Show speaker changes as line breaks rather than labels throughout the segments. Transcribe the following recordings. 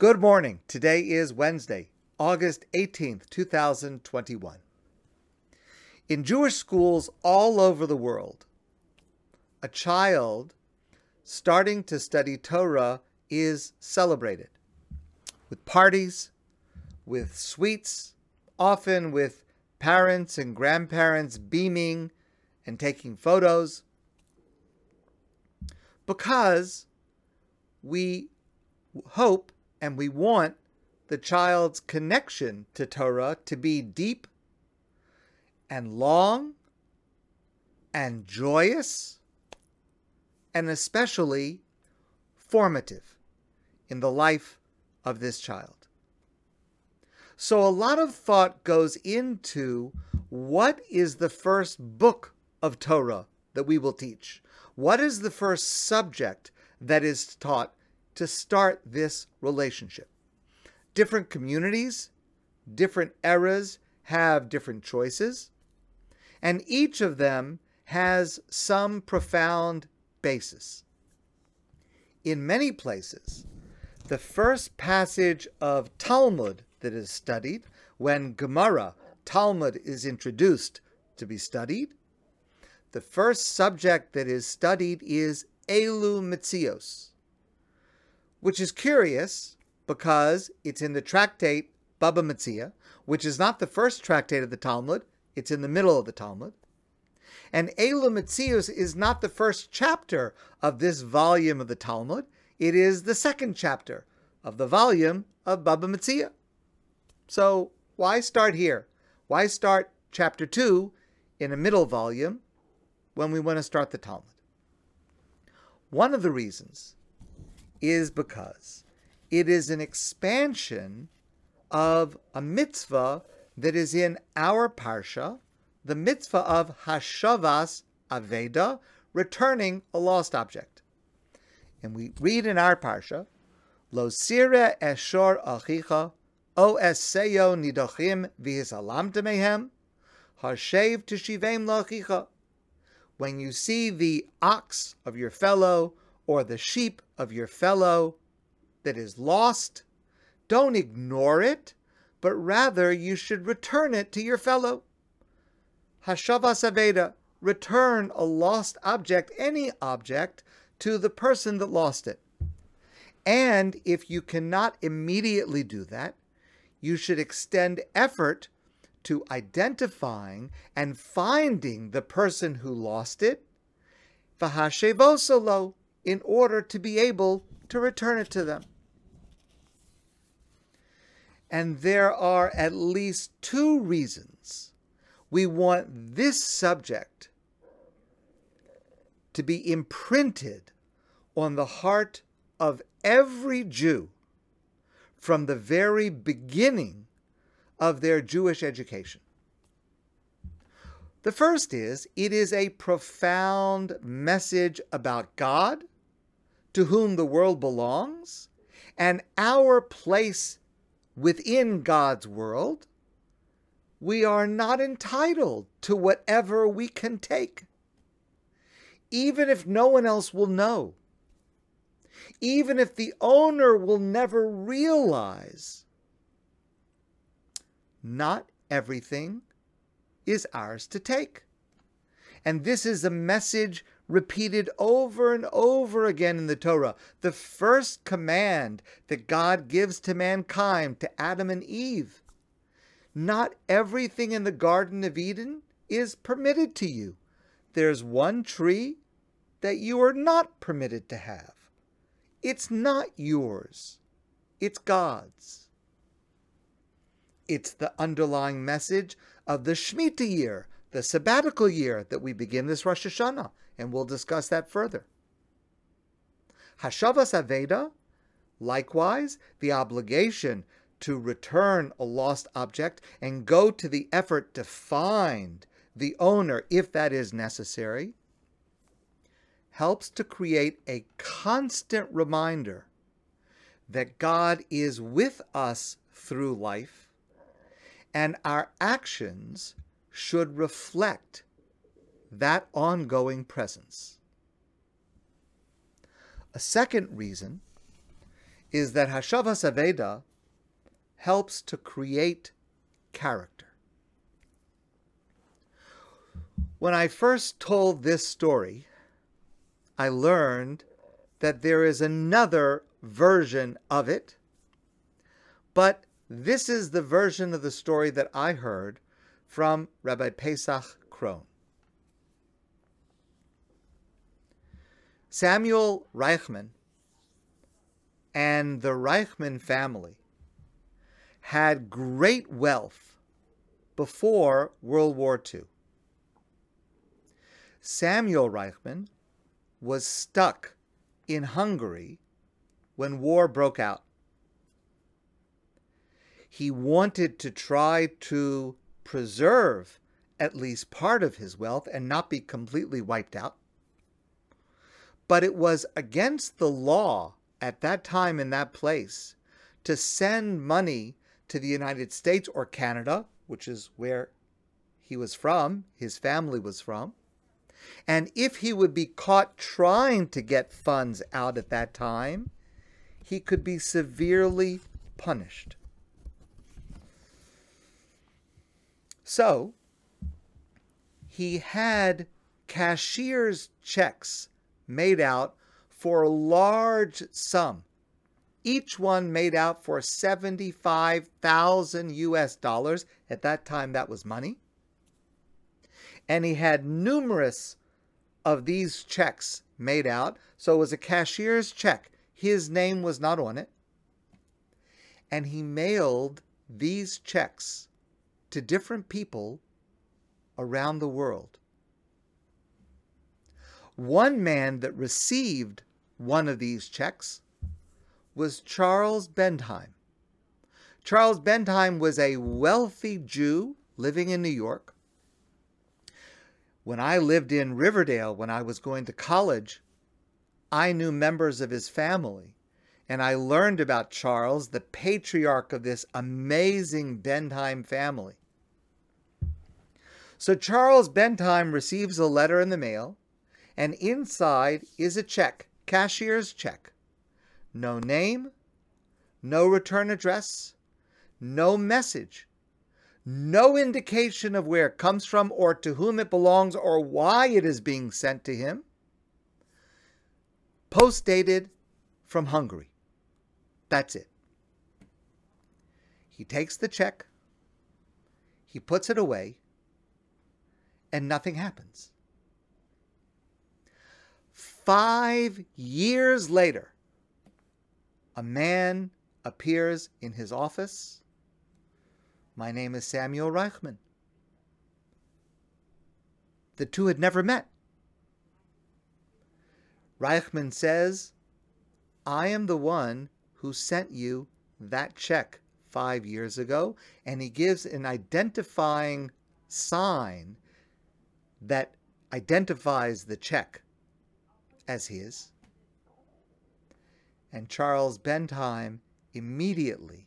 Good morning. Today is Wednesday, August 18th, 2021. In Jewish schools all over the world, a child starting to study Torah is celebrated with parties, with sweets, often with parents and grandparents beaming and taking photos, because we hope and we want the child's connection to Torah to be deep and long and joyous and especially formative in the life of this child. So, a lot of thought goes into what is the first book of Torah that we will teach? What is the first subject that is taught to start this relationship? Different communities, different eras have different choices, and each of them has some profound basis. In many places, the first passage of Talmud that is studied, when Gemara, Talmud, is introduced to be studied, the first subject that is studied is Elu Mitzios, which is curious because it's in the tractate Baba Metzia, which is not the first tractate of the Talmud, it's in the middle of the Talmud. And Elu Mitzios is not the first chapter of this volume of the Talmud, it is the second chapter of the volume of Baba Metzia. So why start here? Why start chapter 2 in a middle volume when we want to start the Talmud? One of the reasons is because it is an expansion of a mitzvah that is in our parsha, the mitzvah of Hashavas Aveda, returning a lost object. And we read in our parsha, Lo sire eshor achicha O eseyo nidochim v'hisalamta mehem, hashev tishivem lachicha. When you see the ox of your fellow or the sheep of your fellow that is lost, don't ignore it, but rather you should return it to your fellow. Hashavas Aveda, return a lost object, any object, to the person that lost it. And if you cannot immediately do that, you should extend effort to identifying and finding the person who lost it, v'hashevosolo, in order to be able to return it to them. And there are at least two reasons we want this subject to be imprinted on the heart of every Jew from the very beginning of their Jewish education. The first is it is a profound message about God, to whom the world belongs, and our place within God's world. We are not entitled to whatever we can take, even if no one else will know even if the owner will never realize. Not everything is ours to take. And this is a message repeated over and over again in the Torah. The first command that God gives to mankind, to Adam and Eve. Not everything in the Garden of Eden is permitted to you. There's one tree that you are not permitted to have. It's not yours, it's God's. It's the underlying message of the Shemitah year, the sabbatical year that we begin this Rosh Hashanah, and we'll discuss that further. Hashavas Aveda, likewise, the obligation to return a lost object and go to the effort to find the owner if that is necessary, helps to create a constant reminder that God is with us through life, and our actions should reflect that ongoing presence. A second reason is that Hashavas Aveda helps to create character. When I first told this story, I learned that there is another version of it, but this is the version of the story that I heard from Rabbi Pesach Krohn. Samuel Reichman and the Reichman family had great wealth before World War II. Samuel Reichman was stuck in Hungary when war broke out. He wanted to try to preserve at least part of his wealth and not be completely wiped out. But it was against the law at that time in that place to send money to the United States or Canada, which is where he was from, his family was from. And if he would be caught trying to get funds out at that time, he could be severely punished. So, he had cashier's checks made out for a large sum. Each one made out for 75,000 US dollars. At that time, that was money. And he had numerous of these checks made out. So it was a cashier's check. His name was not on it. And he mailed these checks to different people around the world. One man that received one of these checks was Charles Bendheim. Charles Bendheim was a wealthy Jew living in New York. When I lived in Riverdale, when I was going to college, I knew members of his family, and I learned about Charles, the patriarch of this amazing Bendheim family. So Charles Bendheim receives a letter in the mail, and inside is a check cashier's check. No name, no return address, no message, no indication of where it comes from or to whom it belongs or why it is being sent to him. Post dated from Hungary. That's it. He takes the check, he puts it away, and nothing happens. Five years later, a man appears in his office. My name is Samuel Reichman. The two had never met. Reichman says, I am the one who sent you that check five years ago. And he gives an identifying sign that identifies the check as his. And Charles Bendheim immediately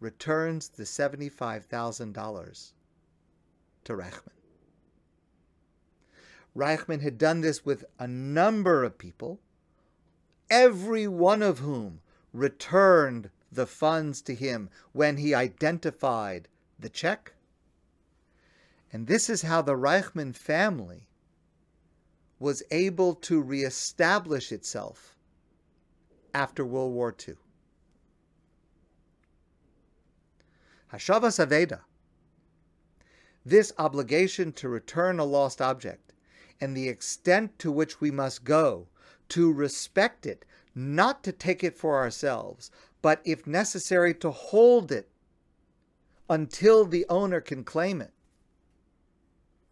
returns the $75,000 to Reichman. Reichman had done this with a number of people, every one of whom returned the funds to him when he identified the check. And this is how the Reichman family was able to reestablish itself after World War II. Hashavas Aveda, this obligation to return a lost object, and the extent to which we must go to respect it, not to take it for ourselves, but if necessary to hold it until the owner can claim it.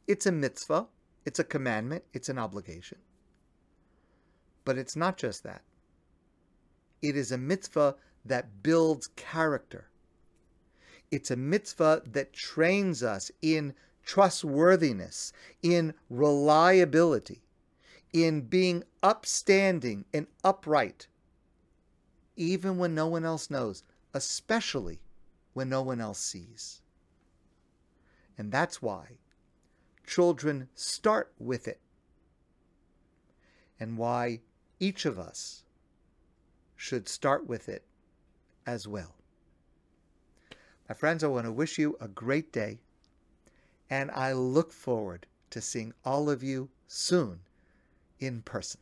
It's a mitzvah it's a commandment, it's an obligation. But it's not just that. It is a mitzvah that builds character. It's a mitzvah that trains us in trustworthiness, in reliability, in being upstanding and upright, even when no one else knows, especially when no one else sees. And that's why children start with it, and why each of us should start with it as well. My friends, I want to wish you a great day, and I look forward to seeing all of you soon in person.